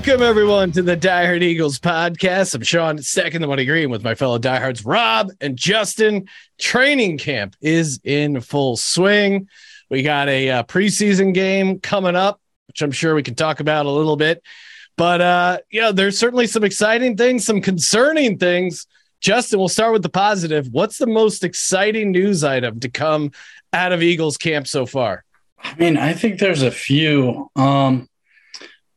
Welcome everyone to the Diehard Eagles podcast. I'm Sean Second the Money Green with my fellow diehards Rob and Justin. Training camp is in full swing. We got a uh, preseason game coming up, which I'm sure we can talk about a little bit. But uh, you know, there's certainly some exciting things, some concerning things. Justin, we'll start with the positive. What's the most exciting news item to come out of Eagles camp so far? I mean, I think there's a few. Um,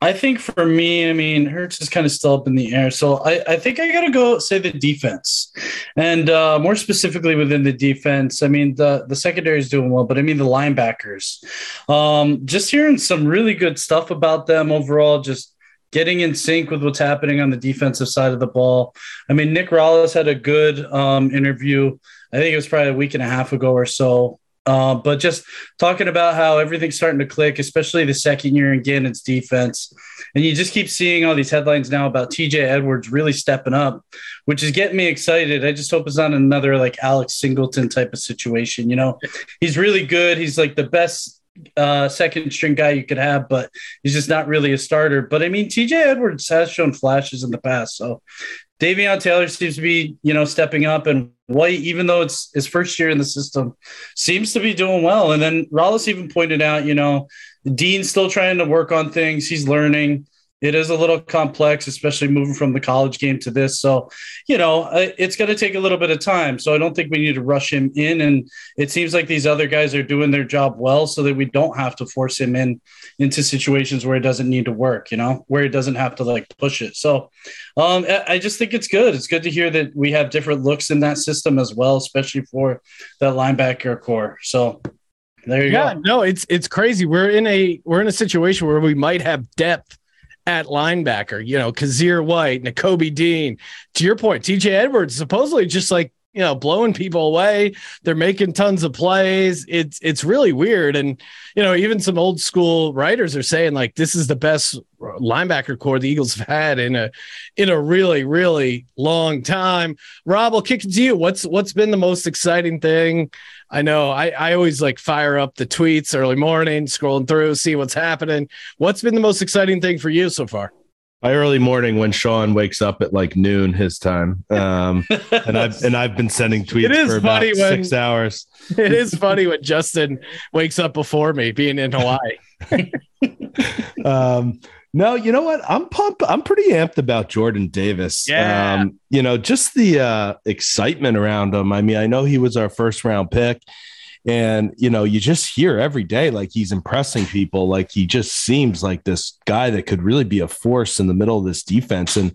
I think for me, I mean, Hurts is kind of still up in the air. So I, I think I got to go say the defense. And uh, more specifically within the defense, I mean, the, the secondary is doing well, but I mean, the linebackers. Um, just hearing some really good stuff about them overall, just getting in sync with what's happening on the defensive side of the ball. I mean, Nick Rallis had a good um, interview. I think it was probably a week and a half ago or so uh, but just talking about how everything's starting to click, especially the second year in Gannon's defense. And you just keep seeing all these headlines now about TJ Edwards really stepping up, which is getting me excited. I just hope it's not another like Alex Singleton type of situation. You know, he's really good. He's like the best uh, second string guy you could have, but he's just not really a starter. But I mean, TJ Edwards has shown flashes in the past. So Davion Taylor seems to be, you know, stepping up, and White, even though it's his first year in the system, seems to be doing well. And then Rallis even pointed out, you know, Dean's still trying to work on things. He's learning it is a little complex, especially moving from the college game to this. So, you know, it's going to take a little bit of time. So I don't think we need to rush him in. And it seems like these other guys are doing their job well, so that we don't have to force him in into situations where it doesn't need to work. You know, where he doesn't have to like push it. So, um, I just think it's good. It's good to hear that we have different looks in that system as well, especially for that linebacker core. So. There you yeah, go. no, it's it's crazy. We're in a we're in a situation where we might have depth at linebacker, you know, Kyzir White, Nakobe Dean. To your point, TJ Edwards supposedly just like you know blowing people away. They're making tons of plays. It's it's really weird. And you know even some old school writers are saying like this is the best linebacker core the eagles have had in a in a really really long time. Rob i'll kick it to you. What's what's been the most exciting thing? I know I, I always like fire up the tweets early morning, scrolling through, see what's happening. What's been the most exciting thing for you so far? By early morning when Sean wakes up at like noon his time. Um, and I've and I've been sending tweets for about when, six hours. It is funny when Justin wakes up before me being in Hawaii. um, no, you know what? I'm pumped. I'm pretty amped about Jordan Davis. Yeah. Um, you know, just the uh, excitement around him. I mean, I know he was our first round pick. And, you know, you just hear every day like he's impressing people. Like he just seems like this guy that could really be a force in the middle of this defense. And,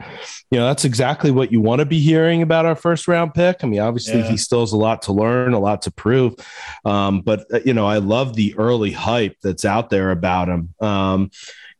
you know, that's exactly what you want to be hearing about our first round pick. I mean, obviously, yeah. he still has a lot to learn, a lot to prove. Um, but, uh, you know, I love the early hype that's out there about him. Um,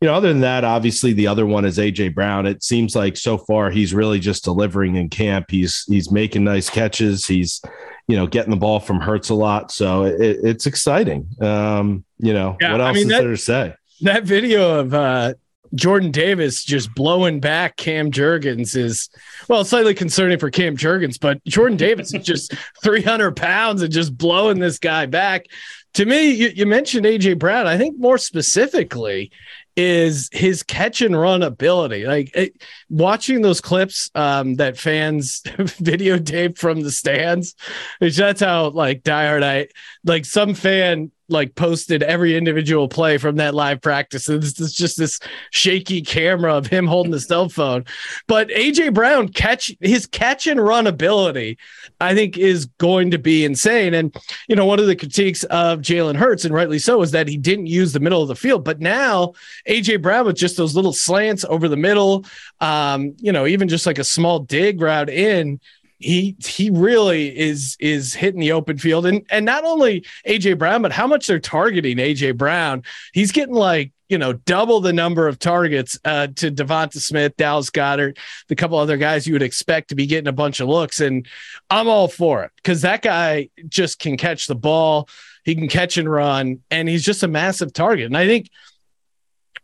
you know, other than that, obviously the other one is AJ Brown. It seems like so far he's really just delivering in camp. He's he's making nice catches. He's you know getting the ball from Hurts a lot. So it, it's exciting. Um, you know, yeah, what else I mean, is that, there to say? That video of uh, Jordan Davis just blowing back Cam Jurgens is well slightly concerning for Cam Jurgens, but Jordan Davis is just 300 pounds and just blowing this guy back. To me, you, you mentioned AJ Brown. I think more specifically, is his catch and run ability. Like it, watching those clips um, that fans videotape from the stands, which that's how like diehard I like some fan like posted every individual play from that live practice. And it's, it's just this shaky camera of him holding the cell phone. But AJ Brown catch his catch and run ability, I think, is going to be insane. And you know, one of the critiques of Jalen Hurts, and rightly so, is that he didn't use the middle of the field. But now AJ Brown with just those little slants over the middle, um, you know, even just like a small dig route in he he really is is hitting the open field. And and not only AJ Brown but how much they're targeting AJ Brown. He's getting like you know double the number of targets uh, to Devonta Smith Dallas Goedert the couple other guys you would expect to be getting a bunch of looks. And I'm all for it because that guy just can catch the ball. He can catch and run and he's just a massive target. And I think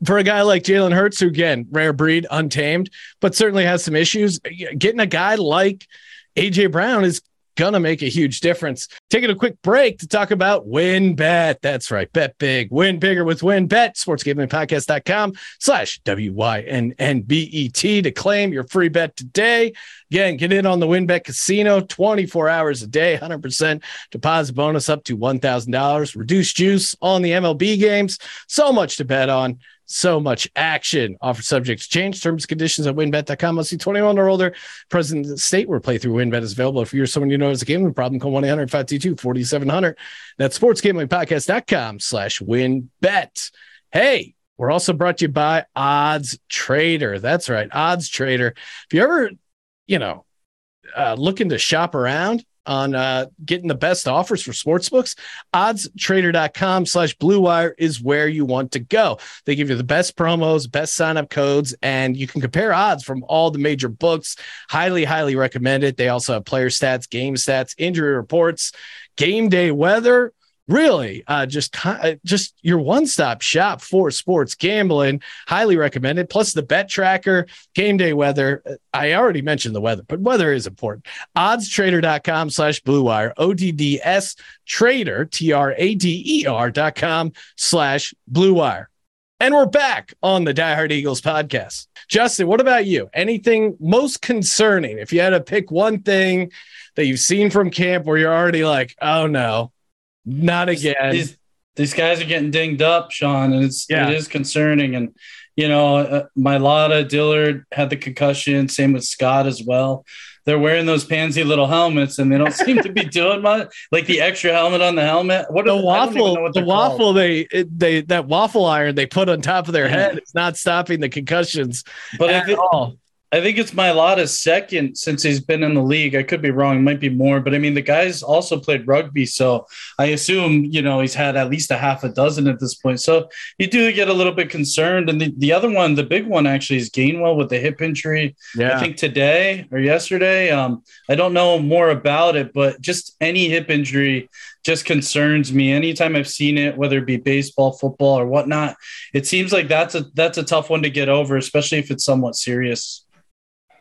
for a guy like Jalen Hurts, who again, rare breed, untamed, but certainly has some issues, getting a guy like AJ Brown is gonna make a huge difference. Taking a quick break to talk about WynnBET. That's right. Bet big, win bigger with WynnBET. Sportsgamblingpodcast.com slash W-Y-N-N-B-E-T to claim your free bet today. Again, get in on the WynnBET Casino 24 hours a day, 100% deposit bonus up to $1,000. Reduced juice on the MLB games. So much to bet on so much action. Offer subject to change. Terms and conditions at wynnbet.com. Must be 21 or older. Present state where playthrough WynnBET is available. If you're someone you know has a gambling problem, call 1 800 522 4700. That's sportsgamblingpodcast.com slash wynnbet. Hey, we're also brought to you by Odds Trader. That's right, Odds Trader. If you ever, you know, uh, looking to shop around, on uh, getting the best offers for sportsbooks, oddstrader.com slash blue wire is where you want to go. They give you the best promos, best sign up codes, and you can compare odds from all the major books. Highly, highly recommend it. They also have player stats, game stats, injury reports, game day weather really? Uh, just uh, just your one-stop shop for sports gambling. Highly recommended. Plus the bet tracker game day weather. Uh, i already mentioned the weather but weather is important. Oddstrader.com slash blue wire. Odds trader t-r-a-d-e-r dot com slash blue wire. And we're back on the Die Hard Eagles podcast. Justin, what about you? Anything most concerning? If you had to pick one thing that you've seen from camp where you're already like, oh no, not again. These, these guys are getting dinged up, Sean, and it's yeah. it is concerning. And you know, uh, Mailata Dillard had the concussion. Same with Scott as well. They're wearing those pansy little helmets, and they don't seem to be doing much. Like the extra helmet on the helmet. What the waffle? The waffle called. they they that waffle iron they put on top of their yeah. head is not stopping the concussions but at all. I think it's Mailata's second since he's been in the league. I could be wrong, it might be more, but I mean the guy's also played rugby, so I assume you know he's had at least a half a dozen at this point. So you do get a little bit concerned. And the, the other one, the big one actually is Gainwell with the hip injury. Yeah. I think today or yesterday. Um, I don't know more about it, but just any hip injury just concerns me. Anytime I've seen it, whether it be baseball, football, or whatnot, it seems like that's a that's a tough one to get over, especially if it's somewhat serious.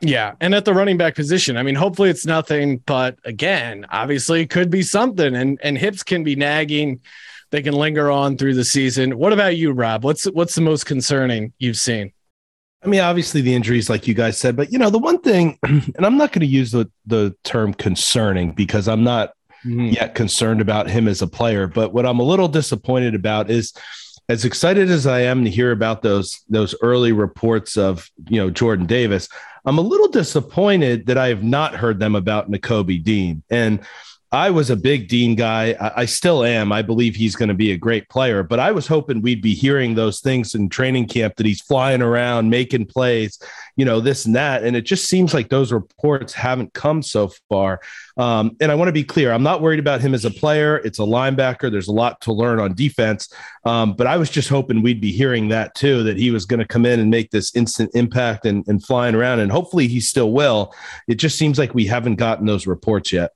Yeah, and at the running back position, I mean, hopefully it's nothing, but again, obviously it could be something, and and hips can be nagging. They can linger on through the season. What about you, Rob? What's what's the most concerning you've seen? I mean, obviously the injuries, like you guys said, but you know, the one thing, and I'm not going to use the the term concerning because I'm not mm-hmm. yet concerned about him as a player. But what I'm a little disappointed about is as excited as I am to hear about those those early reports of you know Jordan Davis, I'm a little disappointed that I have not heard them about Nakobe Dean. And I was a big Dean guy. I, I still am. I believe he's going to be a great player, but I was hoping we'd be hearing those things in training camp that he's flying around, making plays, you know, this and that. And it just seems like those reports haven't come so far. Um, and I want to be clear, I'm not worried about him as a player. It's a linebacker. There's a lot to learn on defense. Um, but I was just hoping we'd be hearing that too, that he was going to come in and make this instant impact and, and flying around. And hopefully he still will. It just seems like we haven't gotten those reports yet.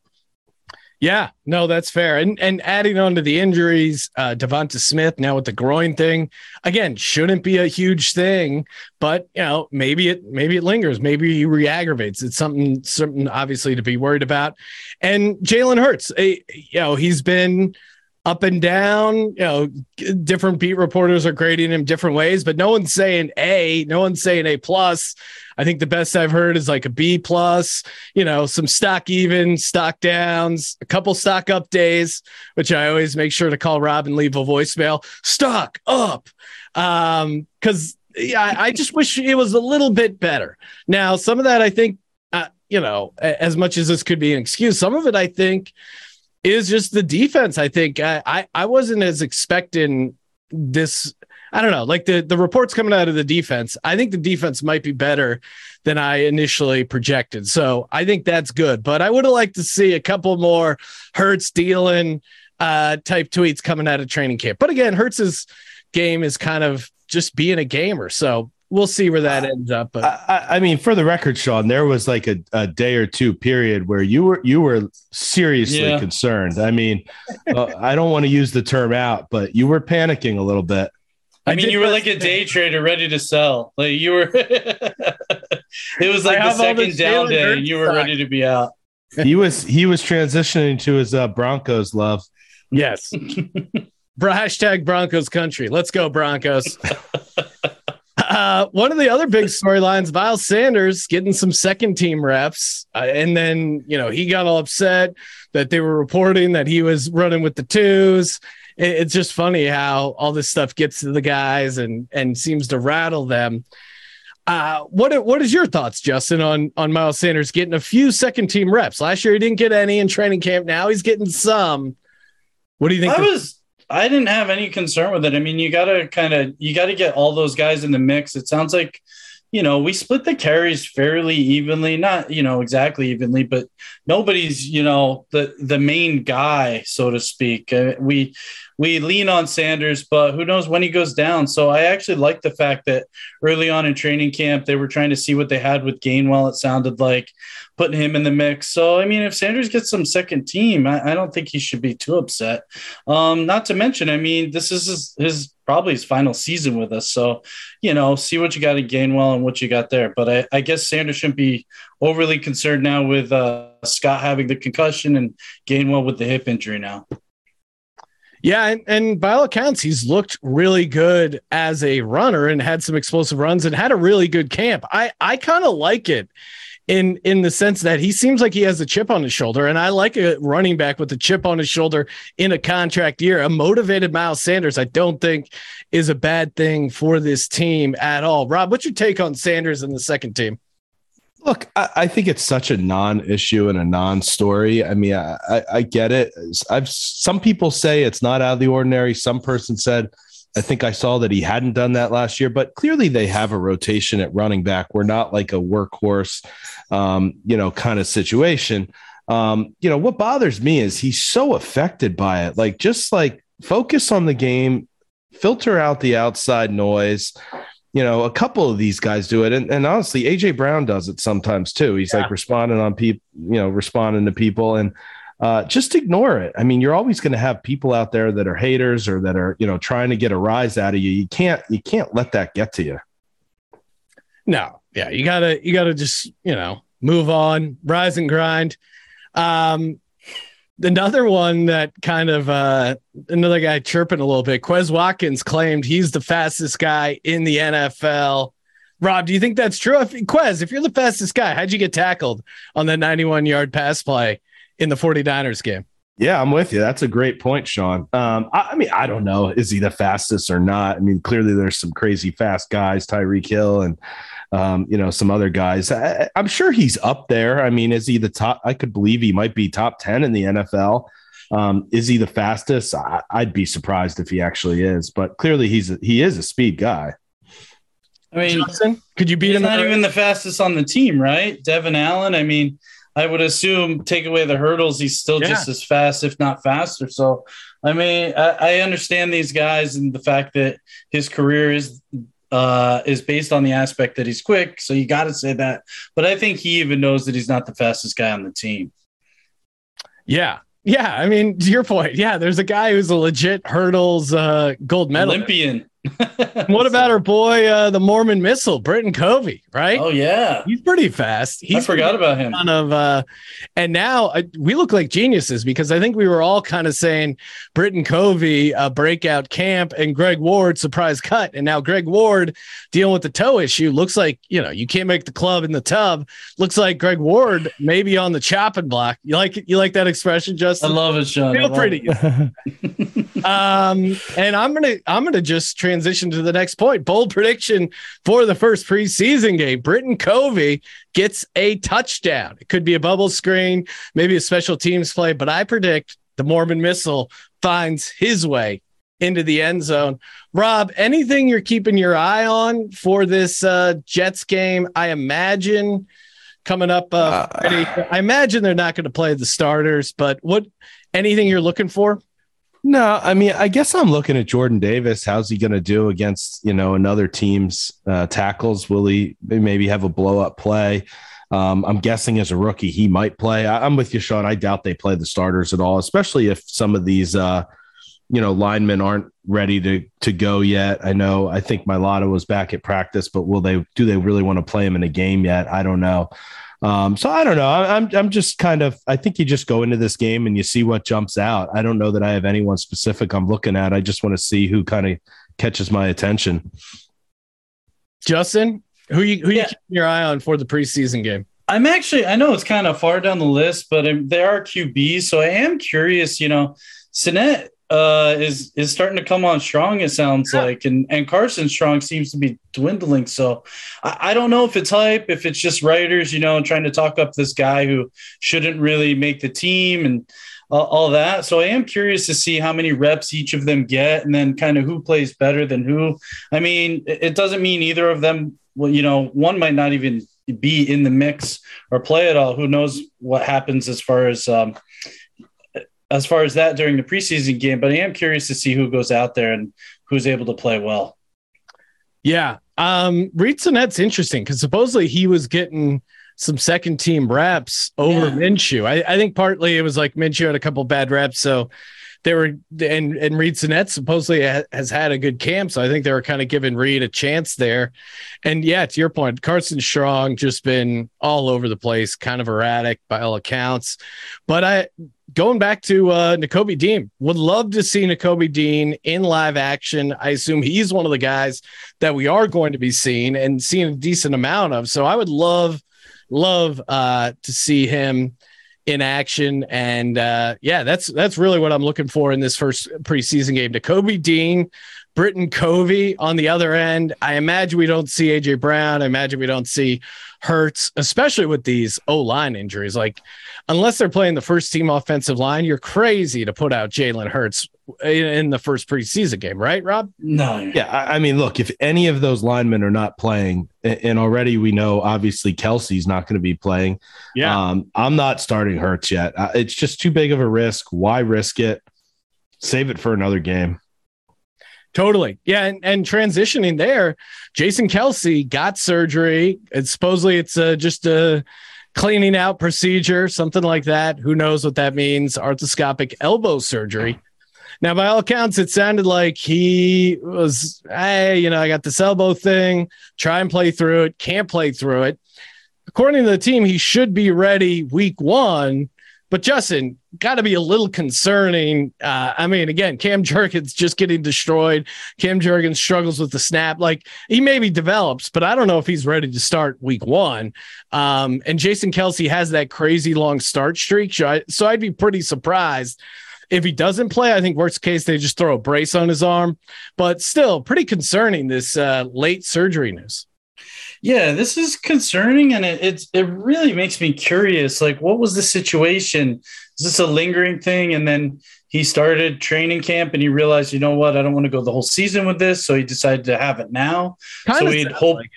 Yeah, no, that's fair. And and adding on to the injuries, uh Devonta Smith now with the groin thing, again, shouldn't be a huge thing, but you know, maybe it maybe it lingers, maybe he re-aggravates. It's something something obviously to be worried about. And Jalen Hurts, eh, you know, he's been up and down. You know, different beat reporters are grading him different ways, but no one's saying A, no one's saying A plus. I think the best I've heard is like a B plus, you know, some stock even, stock downs, a couple stock up days, which I always make sure to call Rob and leave a voicemail. Stock up. Um, because yeah, I, I just wish it was a little bit better. Now, some of that I think uh, you know, as much as this could be an excuse, some of it I think is just the defense. I think I, I, I wasn't as expecting this I don't know, like the the reports coming out of the defense. I think the defense might be better than I initially projected. So I think that's good. But I would have liked to see a couple more Hurts dealing uh, type tweets coming out of training camp. But again, Hurts's game is kind of just being a gamer. So we'll see where that ends up. But I, I, mean, for the record, Sean, there was like a, a day or two period where you were you were seriously yeah. concerned. I mean, uh, I don't want to use the term out, but you were panicking a little bit. I, I mean, you were like a day trader ready to sell. Like you were. it was like the second down day, and you were ready to be out. he was he was transitioning to his uh, Broncos love. Yes. Hashtag Broncos country. Let's go Broncos. Uh, one of the other big storylines, Miles Sanders getting some second team reps. Uh, and then, you know, he got all upset that they were reporting that he was running with the twos. It, it's just funny how all this stuff gets to the guys and, and seems to rattle them. Uh, what what is your thoughts, Justin, on on Miles Sanders getting a few second team reps? Last year he didn't get any in training camp. Now he's getting some. What do you think? I was I didn't have any concern with it. I mean, you got to kind of you got to get all those guys in the mix. It sounds like you know, we split the carries fairly evenly, not, you know, exactly evenly, but nobody's, you know, the the main guy, so to speak. Uh, we we lean on Sanders, but who knows when he goes down. So I actually like the fact that early on in training camp they were trying to see what they had with Gainwell. It sounded like putting him in the mix. So I mean, if Sanders gets some second team, I, I don't think he should be too upset. Um, not to mention, I mean, this is his, his probably his final season with us. So, you know, see what you got at Gainwell and what you got there. But I, I guess Sanders shouldn't be overly concerned now with uh, Scott having the concussion and Gainwell with the hip injury now. Yeah, and, and by all accounts, he's looked really good as a runner and had some explosive runs and had a really good camp. I I kind of like it in in the sense that he seems like he has a chip on his shoulder, and I like a running back with a chip on his shoulder in a contract year. A motivated Miles Sanders, I don't think, is a bad thing for this team at all. Rob, what's your take on Sanders in the second team? Look, I, I think it's such a non-issue and a non-story. I mean, I, I, I get it. I've some people say it's not out of the ordinary. Some person said I think I saw that he hadn't done that last year, but clearly they have a rotation at running back. We're not like a workhorse, um, you know, kind of situation. Um, you know, what bothers me is he's so affected by it. Like, just like focus on the game, filter out the outside noise. You know, a couple of these guys do it. And, and honestly, AJ Brown does it sometimes too. He's yeah. like responding on people, you know, responding to people. And, uh, just ignore it. I mean, you're always going to have people out there that are haters or that are, you know, trying to get a rise out of you. You can't, you can't let that get to you. No, yeah, you gotta, you gotta just, you know, move on, rise and grind. Um, another one that kind of uh, another guy chirping a little bit. Quez Watkins claimed he's the fastest guy in the NFL. Rob, do you think that's true? If, Quez, if you're the fastest guy, how'd you get tackled on that 91 yard pass play in the 49ers game. Yeah, I'm with you. That's a great point, Sean. Um, I, I, mean, I don't know, is he the fastest or not? I mean, clearly there's some crazy fast guys, Tyreek Hill and um, you know, some other guys. I, am sure he's up there. I mean, is he the top? I could believe he might be top 10 in the NFL. Um, is he the fastest? I, would be surprised if he actually is, but clearly he's a, he is a speed guy. I mean, Johnson, could you beat him? Not even the fastest on the team, right? Devin Allen. I mean, I would assume take away the hurdles, he's still yeah. just as fast, if not faster. So, I mean, I, I, understand these guys and the fact that his career is uh, is based on the aspect that he's quick. So you got to say that. But I think he even knows that he's not the fastest guy on the team. Yeah. Yeah. I mean, to your point, yeah, there's a guy who's a legit hurdles uh, gold medal. Olympian. what about our boy, uh, the Mormon missile, Britain Covey, right? Oh, yeah. He's pretty fast. He's I forgot about him. Of, uh, and now uh, we look like geniuses because I think we were all kind of saying Britain Covey, a breakout camp, and Greg Ward, surprise cut. And now Greg Ward dealing with the toe issue looks like, you know, you can't make the club in the tub. Looks like Greg Ward maybe on the chopping block. You like you like that expression, Justin? I love it, Sean. Feel pretty. um, and I'm gonna I'm gonna just transition to the next point. Bold prediction for the first preseason game. Britain Covey gets a touchdown. It could be a bubble screen, maybe a special teams play, but I predict the Mormon missile finds his way into the end zone. Rob, anything you're keeping your eye on for this uh, Jets game? I imagine coming up. Uh, uh, I imagine they're not going to play the starters, but what anything you're looking for? No, I mean, I guess I'm looking at Jordan Davis. How's he going to do against you know another team's uh, tackles? Will he maybe have a blow up play? Um, I'm guessing as a rookie he might play. I, am with you, Sean. I doubt they play the starters at all, especially if some of these uh, you know linemen aren't ready to to go yet. I know. I think Mailata was back at practice, but will they? Do they really want to play him in a game yet? I don't know. Um, so I don't know. I'm I'm just kind of. I think you just go into this game and you see what jumps out. I don't know that I have anyone specific I'm looking at. I just want to see who kind of catches my attention. Justin, who you who yeah. you keeping your eye on for the preseason game? I'm actually. I know it's kind of far down the list, but there are QBs, so I am curious. You know, Sinnett uh, is is starting to come on strong. It sounds yeah. like, and and Carson Strong seems to be dwindling. So I, I, don't know if it's hype, if it's just writers, you know, trying to talk up this guy who shouldn't really make the team and uh, all that. So I am curious to see how many reps each of them get, and then kind of who plays better than who. I mean, it, it doesn't mean either of them. Well, you know, one might not even be in the mix or play at all. Who knows what happens as far as um, as far as that during the preseason game, but I am curious to see who goes out there and who's able to play well. Yeah. Um, Reid Sinnett's interesting because supposedly he was getting some second team reps over yeah. Minshew. I, I, think partly it was like Minshew had a couple bad reps. So they were, and, and Reid Sinnett supposedly ha- has had a good camp. So I think they were kind of giving Reid a chance there. And yeah, to your point, Carson Strong just been all over the place, kind of erratic by all accounts. But I, going back to uh, Dean, would love to see Nakobe Dean in live action. I assume he's one of the guys that we are going to be seeing and seeing a decent amount of. So I would love, love uh, to see him in action. And uh, yeah, that's that's really what I'm looking for in this first preseason game. Nakobe Dean, Britain Covey on the other end. I imagine we don't see AJ Brown. I imagine we don't see Hurts, especially with these O line injuries. Like, unless they're playing the first team offensive line, you're crazy to put out Jalen Hurts in, in, the first preseason game, right, Rob? No. Yeah. I, I, mean, look, if any of those linemen are not playing, and already we know obviously Kelce's not going to be playing. Yeah. Um, I'm not starting Hurts yet. It's just too big of a risk. Why risk it? Save it for another game. Totally. Yeah. And, and transitioning there, Jason Kelce got surgery. And supposedly it's uh, just a cleaning out procedure, something like that. Who knows what that means? Arthroscopic elbow surgery. Now, by all accounts, it sounded like he was, hey, you know, I got this elbow thing, try and play through it, can't play through it. According to the team, he should be ready week one. But Justin, got to be a little concerning. Uh, I mean, again, Cam Jurgens just getting destroyed. Cam Jurgens struggles with the snap. Like he maybe develops, but I don't know if he's ready to start week one. Um, and Jason Kelce has that crazy long start streak. So, I, so I'd be pretty surprised if he doesn't play. I think worst case they just throw a brace on his arm, but still pretty concerning. This uh, late surgery news. Yeah, this is concerning, and it it's, it really makes me curious. Like, what was the situation? Is this a lingering thing? And then he started training camp, and he realized, you know what, I don't want to go the whole season with this, so he decided to have it now. Kind so he'd hope like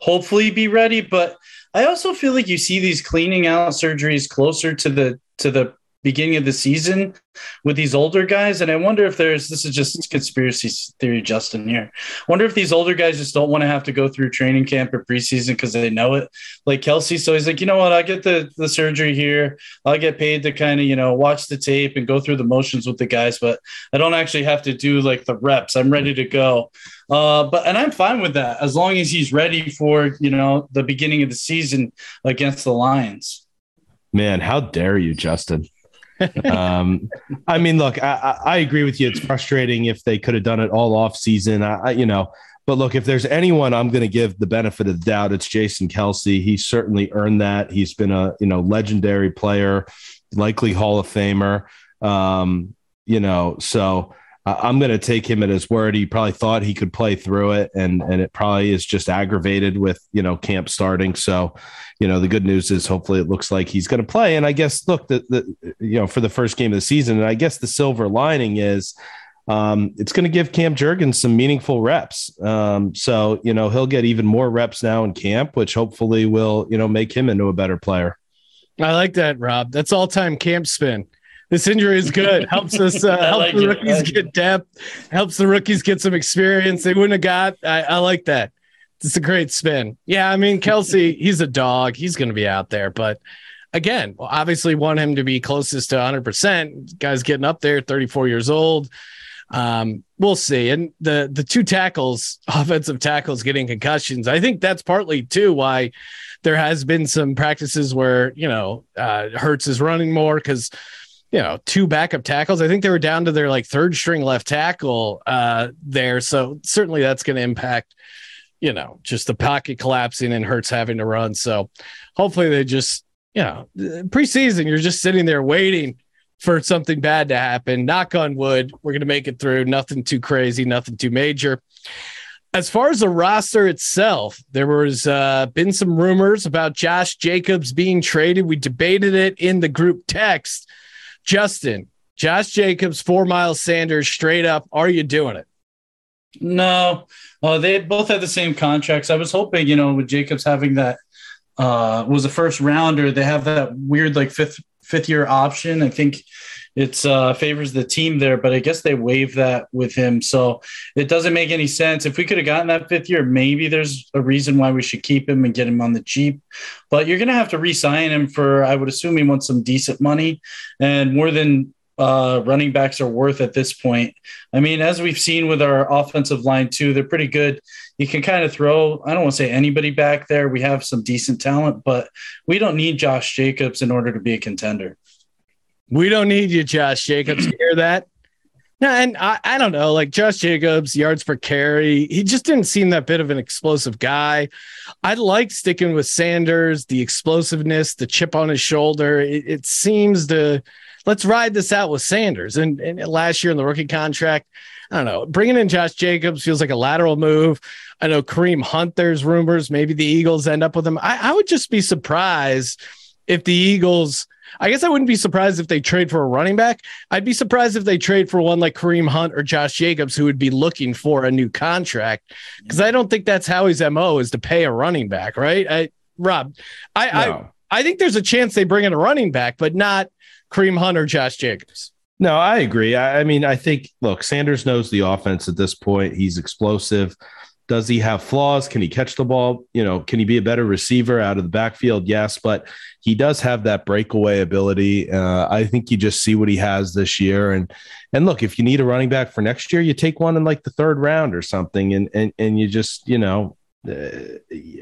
hopefully be ready. But I also feel like you see these cleaning out surgeries closer to the to the beginning of the season with these older guys. And I wonder if there's this is just conspiracy theory, Justin here. Wonder if these older guys just don't want to have to go through training camp or preseason because they know it. Like Kelce. So he's like, you know what? I get the, the surgery here. I'll get paid to kind of, you know, watch the tape and go through the motions with the guys, but I don't actually have to do like the reps. I'm ready to go. Uh, but and I'm fine with that as long as he's ready for, you know, the beginning of the season against the Lions. Man, how dare you, Justin? Um, I mean, look, I, I, agree with you. It's frustrating if they could have done it all off season. I, I you know, but look, if there's anyone I'm going to give the benefit of the doubt, it's Jason Kelce. He certainly earned that. He's been a you know legendary player, likely Hall of Famer. Um, you know, so I'm going to take him at his word. He probably thought he could play through it, and and it probably is just aggravated with you know camp starting. So, you know, the good news is hopefully it looks like he's going to play. And I guess look, the, the you know for the first game of the season, and I guess the silver lining is um, it's going to give Cam Jurgens some meaningful reps. Um, so, you know, he'll get even more reps now in camp, which hopefully will, you know, make him into a better player. I like that, Rob. That's all time camp spin. This injury is good. Helps us uh, help like the rookies like get it. depth. Helps the rookies get some experience they wouldn't have got. I, I like that. It's a great spin. Yeah, I mean Kelce, he's a dog. He's going to be out there, but again, obviously want him to be closest to 100%. Guy's getting up there, 34 years old. Um, we'll see. And the the two tackles, offensive tackles getting concussions, I think that's partly too why there has been some practices where, you know, uh, Hurts is running more because you know, two backup tackles. I think they were down to their like third string left tackle uh, there. So certainly that's going to impact, you know, just the pocket collapsing and Hurts having to run. So hopefully they just, you know, preseason, you're just sitting there waiting for something bad to happen. Knock on wood, we're going to make it through. Nothing too crazy, nothing too major. As far as the roster itself, there was uh, been some rumors about Josh Jacobs being traded. We debated it in the group text. Justin, Josh Jacobs, for Miles Sanders, straight up. Are you doing it? No, uh, they both had the same contracts. I was hoping, you know, with Jacobs having that uh, was a first rounder, they have that weird like fifth fifth year option. I think it's uh, favors the team there, but I guess they waive that with him, so it doesn't make any sense. If we could have gotten that fifth year, maybe there's a reason why we should keep him and get him on the cheap. But you're going to have to re-sign him for, I would assume he wants some decent money and more than uh, running backs are worth at this point. I mean, as we've seen with our offensive line too, they're pretty good. You can kind of throw, I don't want to say anybody back there. We have some decent talent, but we don't need Josh Jacobs in order to be a contender. We don't need you, Josh Jacobs. You hear that? No, and I, I don't know, like Josh Jacobs, yards per carry. He just didn't seem that bit of an explosive guy. I like sticking with Sanders, the explosiveness, the chip on his shoulder. It, it seems to let's ride this out with Sanders. And, and last year in the rookie contract, I don't know, bringing in Josh Jacobs feels like a lateral move. I know Kareem Hunt, there's rumors maybe the Eagles end up with him. I, I would just be surprised if the Eagles – I guess I wouldn't be surprised if they trade for a running back. I'd be surprised if they trade for one like Kareem Hunt or Josh Jacobs, who would be looking for a new contract. Because I don't think that's how his mo is to pay a running back, right? I, Rob, I, no. I, I think there's a chance they bring in a running back, but not Kareem Hunt or Josh Jacobs. No, I agree. I, I mean, I think look, Sanders knows the offense at this point. He's explosive. Does he have flaws? Can he catch the ball? You know, can he be a better receiver out of the backfield? Yes, but he does have that breakaway ability. Uh, I think you just see what he has this year. And and look, if you need a running back for next year, you take one in like the third round or something, and and and you just you know. Uh,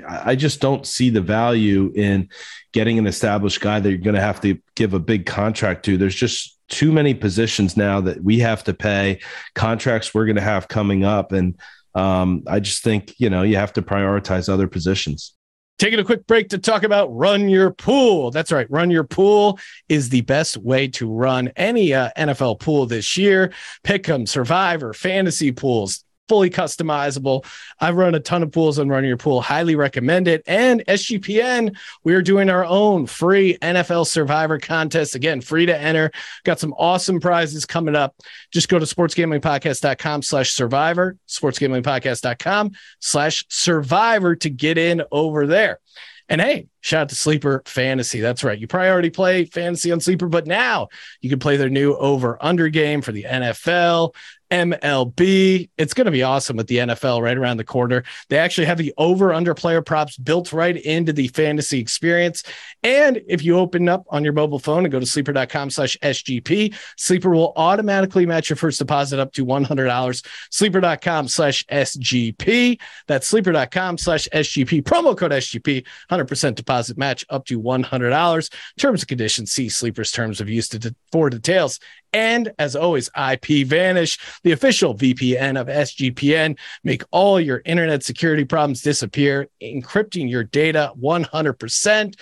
I just don't see the value in getting an established guy that you're going to have to give a big contract to. There's just too many positions now that we have to pay contracts we're going to have coming up and um, I just think you know you have to prioritize other positions. Taking a quick break to talk about Run Your Pool. That's right. Run Your Pool is the best way to run any uh, NFL pool this year. Pick 'em, Survivor, fantasy pools, fully customizable. I've run a ton of pools on Run Your Pool. Highly recommend it. And SGPN, we are doing our own free NFL Survivor contest. Again, free to enter. Got some awesome prizes coming up. Just go to sportsgamblingpodcast.com slash survivor, sportsgamblingpodcast.com slash survivor to get in over there. And hey, shout out to Sleeper Fantasy. That's right. You probably already play fantasy on Sleeper, but now you can play their new over under game for the NFL, MLB. It's going to be awesome with the NFL right around the corner. They actually have the over under player props built right into the fantasy experience. And if you open up on your mobile phone and go to sleeper.com slash SGP, Sleeper will automatically match your first deposit up to $100. Sleeper.com slash SGP. That's sleeper.com slash SGP. Promo code SGP, 100% deposit match up to $100. Terms and conditions, see Sleeper's terms of use to, for details. And as always, IP Vanish, the official VPN of SGPN. Make all your internet security problems disappear, encrypting your data 100%.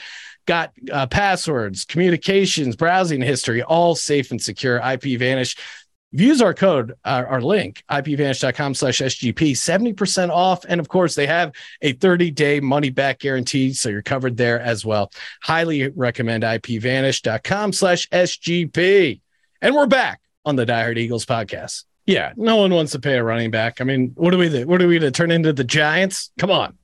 Got uh, passwords, communications, browsing history, all safe and secure. IP Vanish. Use our code, our, our link, ipvanish.com slash SGP, 70% off. And of course, they have a 30 day money back guarantee. So you're covered there as well. Highly recommend ipvanish.com slash SGP. And we're back on the Die Hard Eagles podcast. Yeah, no one wants to pay a running back. I mean, what are we? What are we to turn into the Giants? Come on,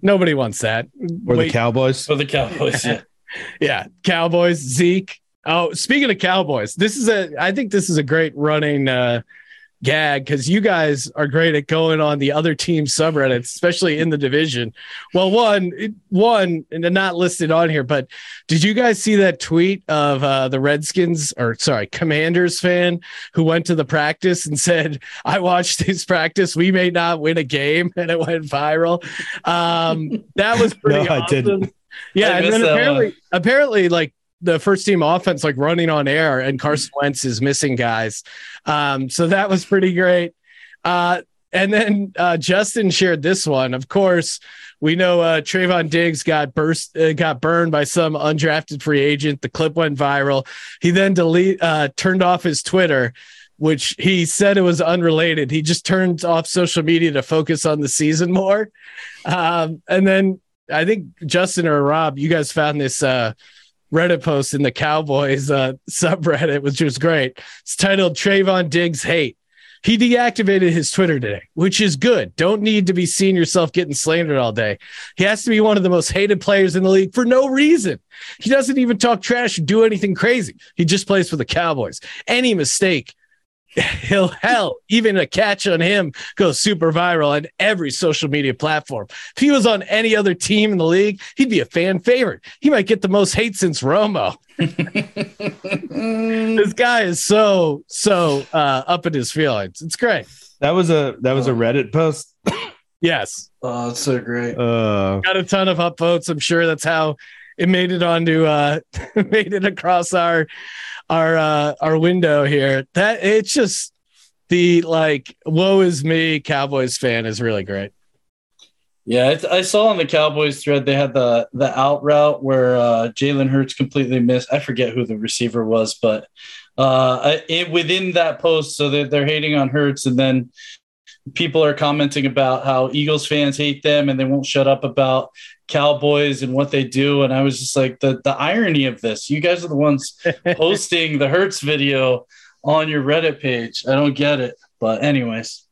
nobody wants that. Or the Cowboys. Or the Cowboys, yeah. yeah, Cowboys, Zeke. Oh, speaking of Cowboys, this is a. I think this is a great running uh, gag because you guys are great at going on the other team subreddits, especially in the division. Well, one, one, and not listed on here, but did you guys see that tweet of uh, the Redskins or sorry, Commanders fan who went to the practice and said, "I watched this practice. We may not win a game," and it went viral. Um, that was pretty. No, I didn't. Yeah, and then apparently, apparently, like the first team offense, like running on air, and Carson Wentz is missing guys. Um, so that was pretty great. Uh, and then uh, Justin shared this one. Of course, we know uh, Trevon Diggs got burst, uh, got burned by some undrafted free agent. The clip went viral. He then delete, uh, turned off his Twitter, which he said it was unrelated. He just turned off social media to focus on the season more. Um, and then I think Justin or Rob, you guys found this uh, Reddit post in the Cowboys uh, subreddit, which was great. It's titled Trevon Diggs Hate. He deactivated his Twitter today, which is good. Don't need to be seeing yourself getting slandered all day. He has to be one of the most hated players in the league for no reason. He doesn't even talk trash or do anything crazy. He just plays for the Cowboys. Any mistake, he'll hell, even a catch on him goes super viral on every social media platform. If he was on any other team in the league, he'd be a fan favorite. He might get the most hate since Romo. this guy is so so uh, up in his feelings. It's great. That was a that was a Reddit post. Yes, Oh, that's so great. Uh, got a ton of upvotes. I'm sure that's how it made it onto uh made it across our our uh our window here. That it's just the like woe is me Cowboys fan is really great. Yeah, I saw on the Cowboys thread they had the the out route where uh, Jalen Hurts completely missed. I forget who the receiver was, but uh, it, within that post, so they're, they're hating on Hurts, and then people are commenting about how Eagles fans hate them and they won't shut up about Cowboys and what they do. And I was just like, the the irony of this. You guys are the ones posting the Hurts video on your Reddit page. I don't get it, but anyways.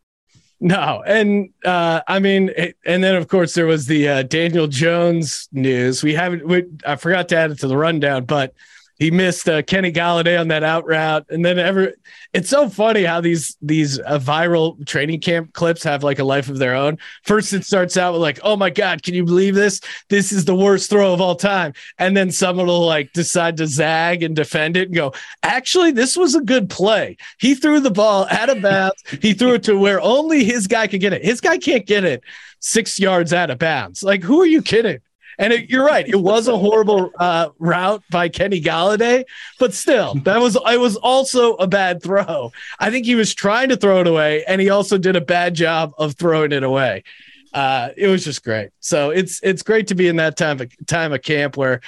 No, and uh, I mean, it, and then of course there was the uh, Daniel Jones news. We haven't, we, I forgot to add it to the rundown, but he missed uh, Kenny Golladay on that out route, and then ever. It's so funny how these these uh, viral training camp clips have like a life of their own. First, it starts out with like, "Oh my god, can you believe this? This is the worst throw of all time," and then someone will like decide to zag and defend it and go, "Actually, this was a good play. He threw the ball out of bounds. He threw it to where only his guy could get it. His guy can't get it six yards out of bounds. Like, who are you kidding?" And it, you're right. It was a horrible uh, route by Kenny Golladay, but still, that was it was also a bad throw. I think he was trying to throw it away, and he also did a bad job of throwing it away. Uh, it was just great. So it's it's great to be in that time of time of camp where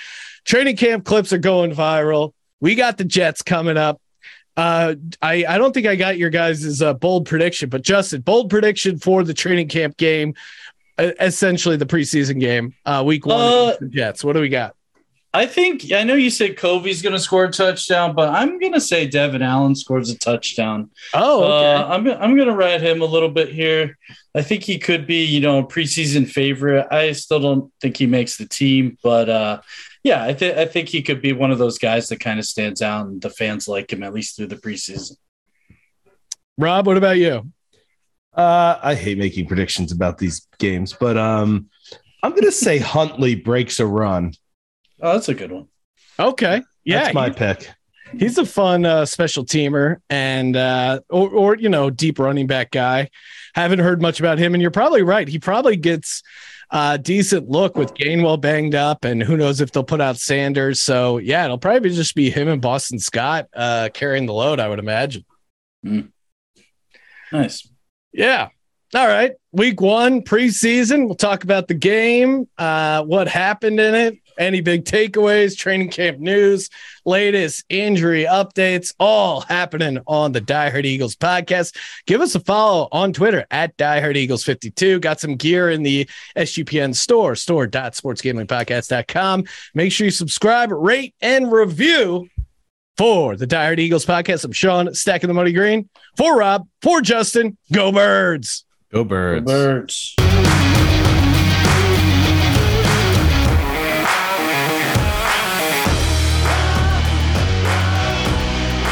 training camp clips are going viral. We got the Jets coming up. Uh, I I don't think I got your guys' uh, bold prediction, but Justin, bold prediction for the training camp game, essentially the preseason game, uh, week one. Uh, the Jets. What do we got? I think I know you said Covey's going to score a touchdown, but I'm going to say Devin Allen scores a touchdown. Oh, okay. Uh, I'm I'm going to ride him a little bit here. I think he could be, you know, a preseason favorite. I still don't think he makes the team, but uh, yeah, I think I think he could be one of those guys that kind of stands out, and the fans like him at least through the preseason. Rob, what about you? Uh, I hate making predictions about these games, but um, I'm gonna say Huntley breaks a run. Oh, that's a good one. Okay, yeah, That's my he- pick. he's a fun uh, special teamer and uh, or or you know deep running back guy. Haven't heard much about him, and you're probably right. He probably gets a decent look with Gainwell banged up, and who knows if they'll put out Sanders. So yeah, it'll probably just be him and Boston Scott uh, carrying the load. I would imagine. Nice. Yeah. All right. Week one, preseason. We'll talk about the game, uh, what happened in it, any big takeaways, training camp news, latest injury updates, all happening on the Die Hard Eagles podcast. Give us a follow on Twitter at Die Hard Eagles 52. Got some gear in the SGPN store, store.sportsgamingpodcast.com. Make sure you subscribe, rate, and review For the Diehard Eagles podcast, I'm Sean, stacking the money green. For Rob, for Justin, go birds. Go birds. Birds.